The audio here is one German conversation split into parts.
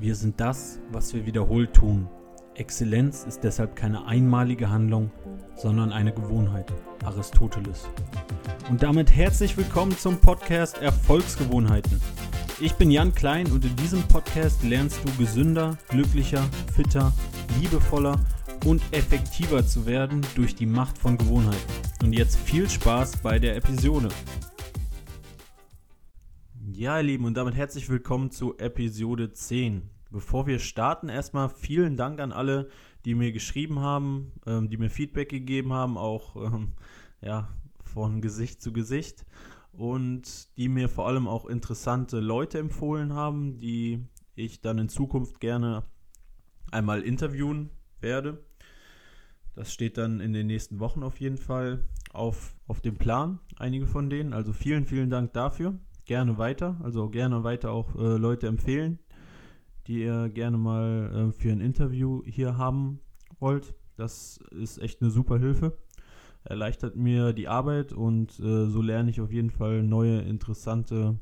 Wir sind das, was wir wiederholt tun. Exzellenz ist deshalb keine einmalige Handlung, sondern eine Gewohnheit. Aristoteles. Und damit herzlich willkommen zum Podcast Erfolgsgewohnheiten. Ich bin Jan Klein und in diesem Podcast lernst du gesünder, glücklicher, fitter, liebevoller und effektiver zu werden durch die Macht von Gewohnheiten. Und jetzt viel Spaß bei der Episode. Ja, ihr Lieben, und damit herzlich willkommen zu Episode 10. Bevor wir starten, erstmal vielen Dank an alle, die mir geschrieben haben, ähm, die mir Feedback gegeben haben, auch ähm, ja, von Gesicht zu Gesicht und die mir vor allem auch interessante Leute empfohlen haben, die ich dann in Zukunft gerne einmal interviewen werde. Das steht dann in den nächsten Wochen auf jeden Fall auf, auf dem Plan, einige von denen. Also vielen, vielen Dank dafür gerne weiter. Also gerne weiter auch äh, Leute empfehlen, die ihr gerne mal äh, für ein Interview hier haben wollt. Das ist echt eine super Hilfe. Erleichtert mir die Arbeit und äh, so lerne ich auf jeden Fall neue, interessante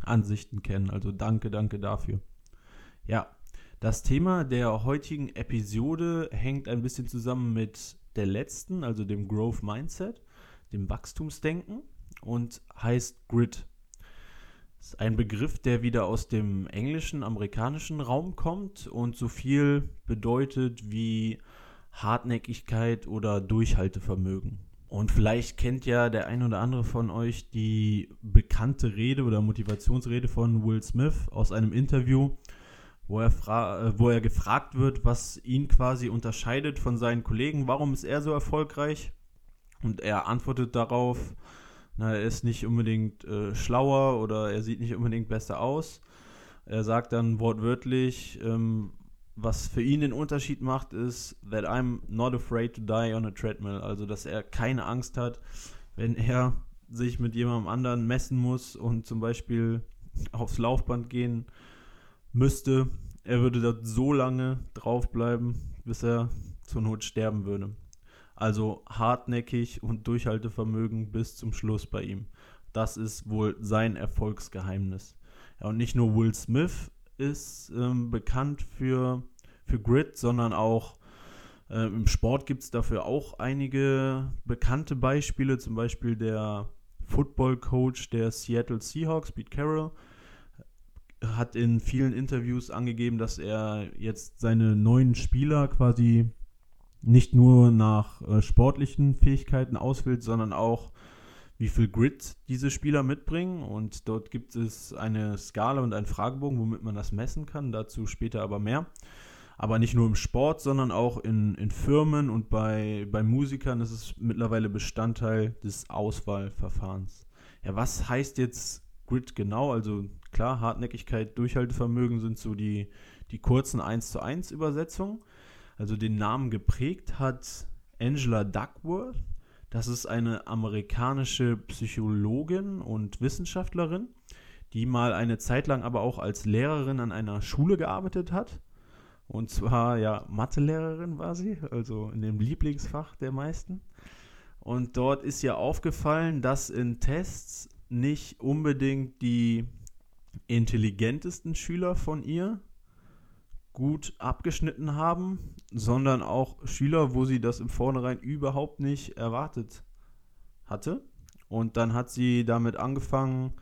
Ansichten kennen. Also danke, danke dafür. Ja, das Thema der heutigen Episode hängt ein bisschen zusammen mit der letzten, also dem Growth Mindset, dem Wachstumsdenken und heißt Grit. Ist ein Begriff, der wieder aus dem englischen, amerikanischen Raum kommt und so viel bedeutet wie Hartnäckigkeit oder Durchhaltevermögen. Und vielleicht kennt ja der ein oder andere von euch die bekannte Rede oder Motivationsrede von Will Smith aus einem Interview, wo er, äh, wo er gefragt wird, was ihn quasi unterscheidet von seinen Kollegen. Warum ist er so erfolgreich? Und er antwortet darauf, na, er ist nicht unbedingt äh, schlauer oder er sieht nicht unbedingt besser aus. Er sagt dann wortwörtlich, ähm, was für ihn den Unterschied macht, ist, that I'm not afraid to die on a treadmill. Also, dass er keine Angst hat, wenn er sich mit jemandem anderen messen muss und zum Beispiel aufs Laufband gehen müsste. Er würde dort so lange draufbleiben, bis er zur Not sterben würde. Also hartnäckig und Durchhaltevermögen bis zum Schluss bei ihm. Das ist wohl sein Erfolgsgeheimnis. Ja, und nicht nur Will Smith ist ähm, bekannt für, für Grit, sondern auch äh, im Sport gibt es dafür auch einige bekannte Beispiele, zum Beispiel der Football-Coach der Seattle Seahawks, Pete Carroll, hat in vielen Interviews angegeben, dass er jetzt seine neuen Spieler quasi nicht nur nach äh, sportlichen Fähigkeiten auswählt, sondern auch, wie viel Grit diese Spieler mitbringen. Und dort gibt es eine Skala und einen Fragebogen, womit man das messen kann. Dazu später aber mehr. Aber nicht nur im Sport, sondern auch in, in Firmen und bei, bei Musikern ist es mittlerweile Bestandteil des Auswahlverfahrens. Ja, was heißt jetzt Grit genau? Also klar, Hartnäckigkeit, Durchhaltevermögen sind so die, die kurzen 1 zu 1 Übersetzungen. Also den Namen geprägt hat Angela Duckworth. Das ist eine amerikanische Psychologin und Wissenschaftlerin, die mal eine Zeit lang aber auch als Lehrerin an einer Schule gearbeitet hat. Und zwar, ja, Mathelehrerin war sie, also in dem Lieblingsfach der meisten. Und dort ist ihr aufgefallen, dass in Tests nicht unbedingt die intelligentesten Schüler von ihr gut abgeschnitten haben, sondern auch Schüler, wo sie das im Vornherein überhaupt nicht erwartet hatte. Und dann hat sie damit angefangen,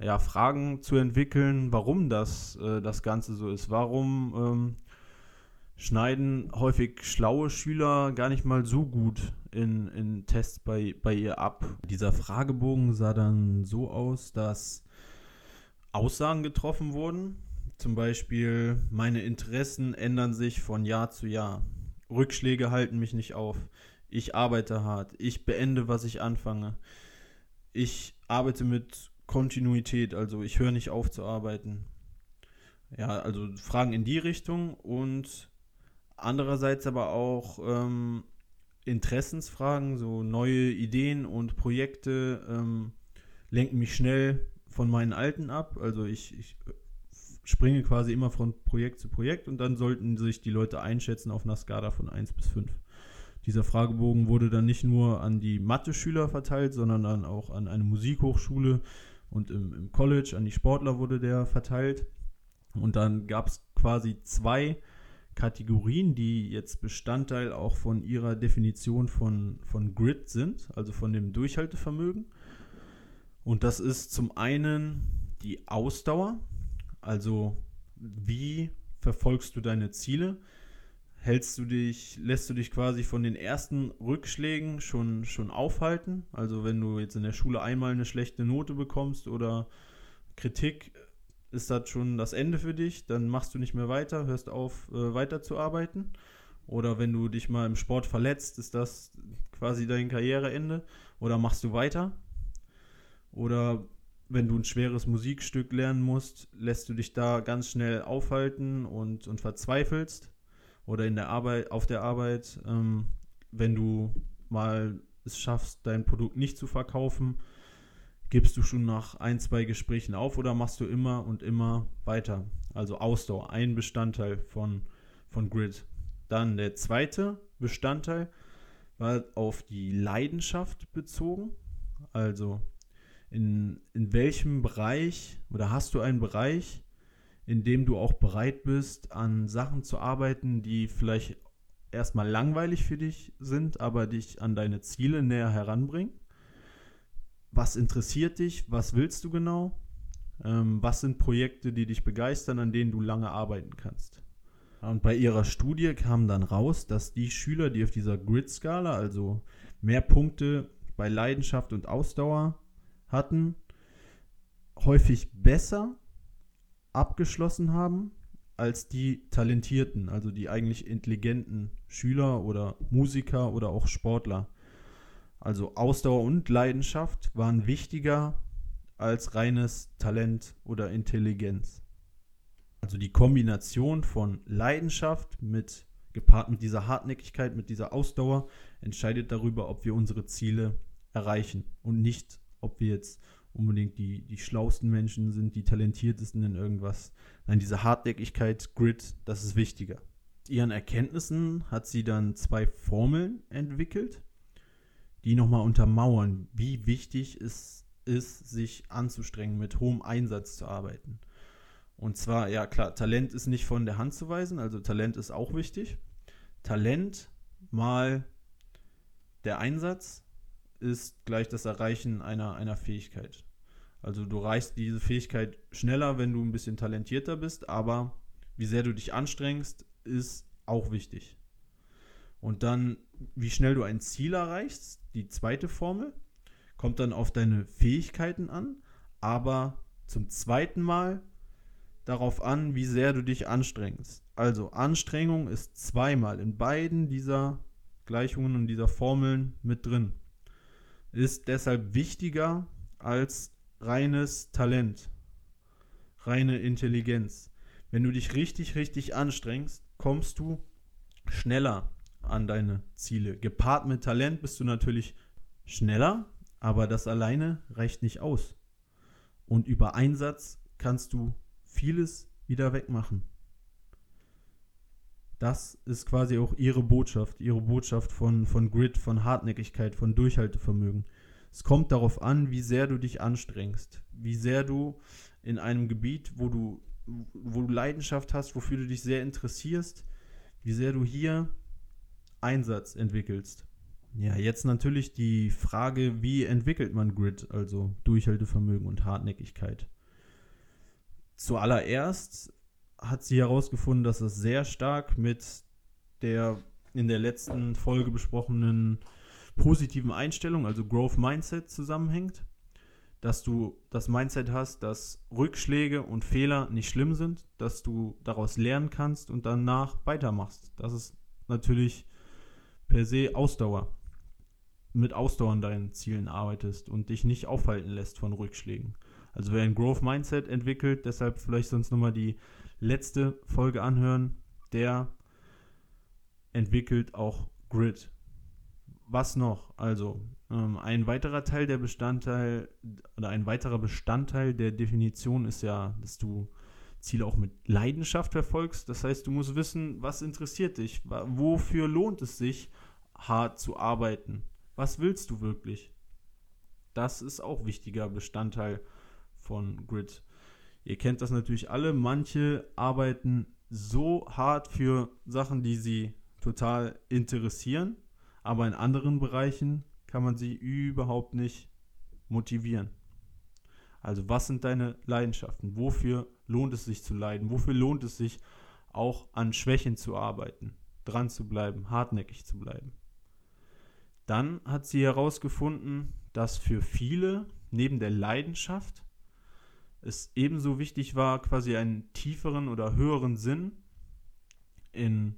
ja, Fragen zu entwickeln, warum das, äh, das Ganze so ist. Warum ähm, schneiden häufig schlaue Schüler gar nicht mal so gut in, in Tests bei, bei ihr ab. Dieser Fragebogen sah dann so aus, dass Aussagen getroffen wurden, zum Beispiel, meine Interessen ändern sich von Jahr zu Jahr. Rückschläge halten mich nicht auf. Ich arbeite hart. Ich beende, was ich anfange. Ich arbeite mit Kontinuität, also ich höre nicht auf zu arbeiten. Ja, also Fragen in die Richtung und andererseits aber auch ähm, Interessensfragen, so neue Ideen und Projekte ähm, lenken mich schnell von meinen alten ab. Also ich, ich springe quasi immer von Projekt zu Projekt und dann sollten sich die Leute einschätzen auf einer Skala von 1 bis 5. Dieser Fragebogen wurde dann nicht nur an die Mathe-Schüler verteilt, sondern dann auch an eine Musikhochschule und im, im College, an die Sportler wurde der verteilt. Und dann gab es quasi zwei Kategorien, die jetzt Bestandteil auch von ihrer Definition von, von Grid sind, also von dem Durchhaltevermögen. Und das ist zum einen die Ausdauer, also wie verfolgst du deine Ziele? Hältst du dich, lässt du dich quasi von den ersten Rückschlägen schon, schon aufhalten? Also wenn du jetzt in der Schule einmal eine schlechte Note bekommst oder Kritik, ist das schon das Ende für dich? Dann machst du nicht mehr weiter, hörst auf, äh, weiterzuarbeiten? Oder wenn du dich mal im Sport verletzt, ist das quasi dein Karriereende? Oder machst du weiter? Oder wenn du ein schweres Musikstück lernen musst, lässt du dich da ganz schnell aufhalten und, und verzweifelst. Oder in der Arbeit, auf der Arbeit, ähm, wenn du mal es schaffst, dein Produkt nicht zu verkaufen, gibst du schon nach ein, zwei Gesprächen auf oder machst du immer und immer weiter. Also Ausdauer, ein Bestandteil von, von Grid. Dann der zweite Bestandteil war auf die Leidenschaft bezogen. Also in, in welchem Bereich oder hast du einen Bereich, in dem du auch bereit bist, an Sachen zu arbeiten, die vielleicht erstmal langweilig für dich sind, aber dich an deine Ziele näher heranbringen? Was interessiert dich? Was willst du genau? Ähm, was sind Projekte, die dich begeistern, an denen du lange arbeiten kannst? Und bei ihrer Studie kam dann raus, dass die Schüler, die auf dieser Grid-Skala, also mehr Punkte bei Leidenschaft und Ausdauer hatten, häufig besser abgeschlossen haben als die talentierten, also die eigentlich intelligenten Schüler oder Musiker oder auch Sportler. Also Ausdauer und Leidenschaft waren wichtiger als reines Talent oder Intelligenz. Also die Kombination von Leidenschaft mit gepaart mit dieser Hartnäckigkeit, mit dieser Ausdauer entscheidet darüber, ob wir unsere Ziele erreichen und nicht ob wir jetzt unbedingt die, die schlausten Menschen sind, die talentiertesten in irgendwas. Nein, diese Hartnäckigkeit, Grit, das ist wichtiger. Ihren Erkenntnissen hat sie dann zwei Formeln entwickelt, die nochmal untermauern, wie wichtig es ist, sich anzustrengen, mit hohem Einsatz zu arbeiten. Und zwar, ja klar, Talent ist nicht von der Hand zu weisen, also Talent ist auch wichtig. Talent mal der Einsatz ist gleich das Erreichen einer, einer Fähigkeit. Also du reichst diese Fähigkeit schneller, wenn du ein bisschen talentierter bist, aber wie sehr du dich anstrengst, ist auch wichtig. Und dann, wie schnell du ein Ziel erreichst, die zweite Formel, kommt dann auf deine Fähigkeiten an, aber zum zweiten Mal darauf an, wie sehr du dich anstrengst. Also Anstrengung ist zweimal in beiden dieser Gleichungen und dieser Formeln mit drin ist deshalb wichtiger als reines Talent, reine Intelligenz. Wenn du dich richtig, richtig anstrengst, kommst du schneller an deine Ziele. Gepaart mit Talent bist du natürlich schneller, aber das alleine reicht nicht aus. Und über Einsatz kannst du vieles wieder wegmachen. Das ist quasi auch ihre Botschaft, ihre Botschaft von, von Grit, von Hartnäckigkeit, von Durchhaltevermögen. Es kommt darauf an, wie sehr du dich anstrengst, wie sehr du in einem Gebiet, wo du, wo du Leidenschaft hast, wofür du dich sehr interessierst, wie sehr du hier Einsatz entwickelst. Ja, jetzt natürlich die Frage, wie entwickelt man Grit, also Durchhaltevermögen und Hartnäckigkeit. Zuallererst hat sie herausgefunden, dass es sehr stark mit der in der letzten Folge besprochenen positiven Einstellung, also Growth Mindset, zusammenhängt. Dass du das Mindset hast, dass Rückschläge und Fehler nicht schlimm sind, dass du daraus lernen kannst und danach weitermachst. Das ist natürlich per se Ausdauer. Mit Ausdauer an deinen Zielen arbeitest und dich nicht aufhalten lässt von Rückschlägen. Also wer ein Growth Mindset entwickelt, deshalb vielleicht sonst nochmal die letzte Folge anhören, der entwickelt auch Grid. Was noch? Also, ähm, ein weiterer Teil der Bestandteil oder ein weiterer Bestandteil der Definition ist ja, dass du Ziele auch mit Leidenschaft verfolgst. Das heißt, du musst wissen, was interessiert dich, wofür lohnt es sich, hart zu arbeiten. Was willst du wirklich? Das ist auch wichtiger Bestandteil von Grid. Ihr kennt das natürlich alle. Manche arbeiten so hart für Sachen, die sie total interessieren, aber in anderen Bereichen kann man sie überhaupt nicht motivieren. Also was sind deine Leidenschaften? Wofür lohnt es sich zu leiden? Wofür lohnt es sich auch an Schwächen zu arbeiten, dran zu bleiben, hartnäckig zu bleiben? Dann hat sie herausgefunden, dass für viele neben der Leidenschaft es ebenso wichtig war, quasi einen tieferen oder höheren Sinn in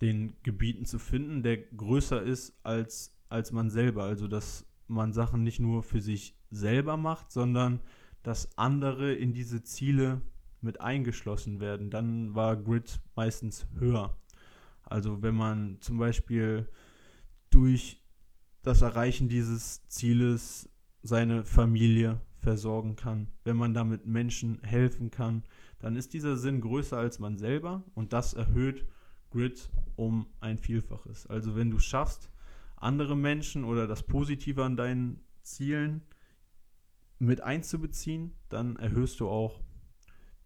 den Gebieten zu finden, der größer ist als, als man selber. Also dass man Sachen nicht nur für sich selber macht, sondern dass andere in diese Ziele mit eingeschlossen werden. Dann war Grid meistens höher. Also wenn man zum Beispiel durch das Erreichen dieses Zieles seine Familie versorgen kann, wenn man damit Menschen helfen kann, dann ist dieser Sinn größer als man selber und das erhöht Grid um ein Vielfaches. Also wenn du schaffst, andere Menschen oder das Positive an deinen Zielen mit einzubeziehen, dann erhöhst du auch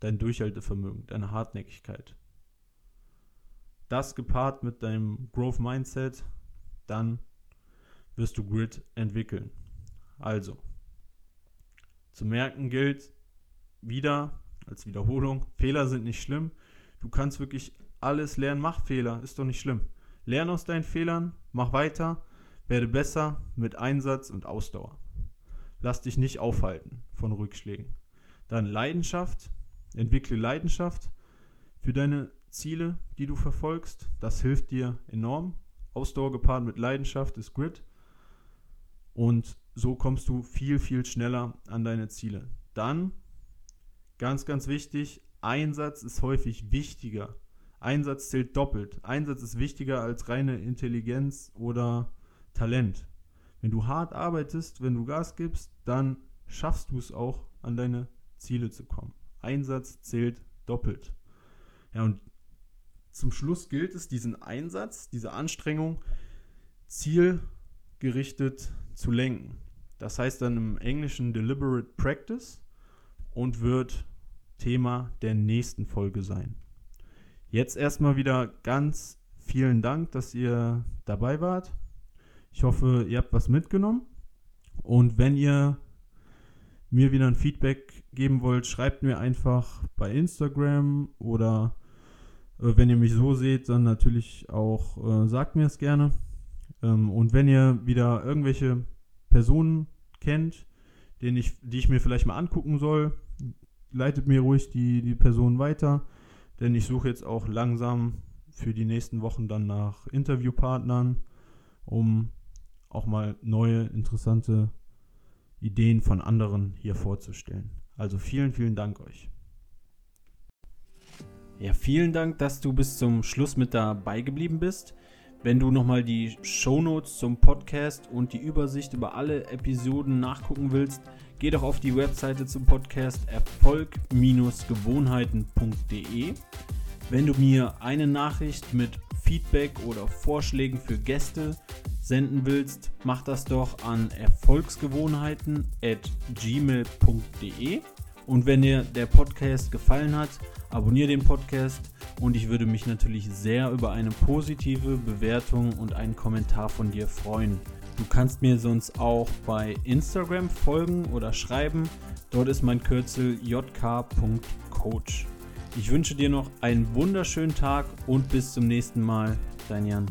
dein Durchhaltevermögen, deine Hartnäckigkeit. Das gepaart mit deinem Growth Mindset, dann wirst du Grid entwickeln. Also, zu merken gilt wieder als Wiederholung, Fehler sind nicht schlimm. Du kannst wirklich alles lernen. Mach Fehler, ist doch nicht schlimm. Lern aus deinen Fehlern, mach weiter, werde besser mit Einsatz und Ausdauer. Lass dich nicht aufhalten von Rückschlägen. Dann Leidenschaft, entwickle Leidenschaft für deine Ziele, die du verfolgst. Das hilft dir enorm. Ausdauer gepaart mit Leidenschaft ist Grit. Und so kommst du viel, viel schneller an deine Ziele. Dann, ganz, ganz wichtig, Einsatz ist häufig wichtiger Einsatz zählt doppelt. Einsatz ist wichtiger als reine Intelligenz oder Talent. Wenn du hart arbeitest, wenn du Gas gibst, dann schaffst du es auch, an deine Ziele zu kommen. Einsatz zählt doppelt. Ja, und zum Schluss gilt es, diesen Einsatz, diese Anstrengung zielgerichtet zu lenken. Das heißt dann im Englischen Deliberate Practice und wird Thema der nächsten Folge sein. Jetzt erstmal wieder ganz vielen Dank, dass ihr dabei wart. Ich hoffe, ihr habt was mitgenommen. Und wenn ihr mir wieder ein Feedback geben wollt, schreibt mir einfach bei Instagram oder äh, wenn ihr mich so seht, dann natürlich auch äh, sagt mir es gerne. Ähm, und wenn ihr wieder irgendwelche Personen kennt, den ich, die ich mir vielleicht mal angucken soll, leitet mir ruhig die, die Person weiter. Denn ich suche jetzt auch langsam für die nächsten Wochen dann nach Interviewpartnern, um auch mal neue, interessante Ideen von anderen hier vorzustellen. Also vielen, vielen Dank euch. Ja, vielen Dank, dass du bis zum Schluss mit dabei geblieben bist. Wenn du nochmal die Shownotes zum Podcast und die Übersicht über alle Episoden nachgucken willst, geh doch auf die Webseite zum Podcast erfolg-gewohnheiten.de. Wenn du mir eine Nachricht mit Feedback oder Vorschlägen für Gäste senden willst, mach das doch an erfolgsgewohnheiten@gmail.de. Und wenn dir der Podcast gefallen hat, abonniere den Podcast und ich würde mich natürlich sehr über eine positive Bewertung und einen Kommentar von dir freuen. Du kannst mir sonst auch bei Instagram folgen oder schreiben. Dort ist mein Kürzel jk.coach. Ich wünsche dir noch einen wunderschönen Tag und bis zum nächsten Mal. Dein Jan.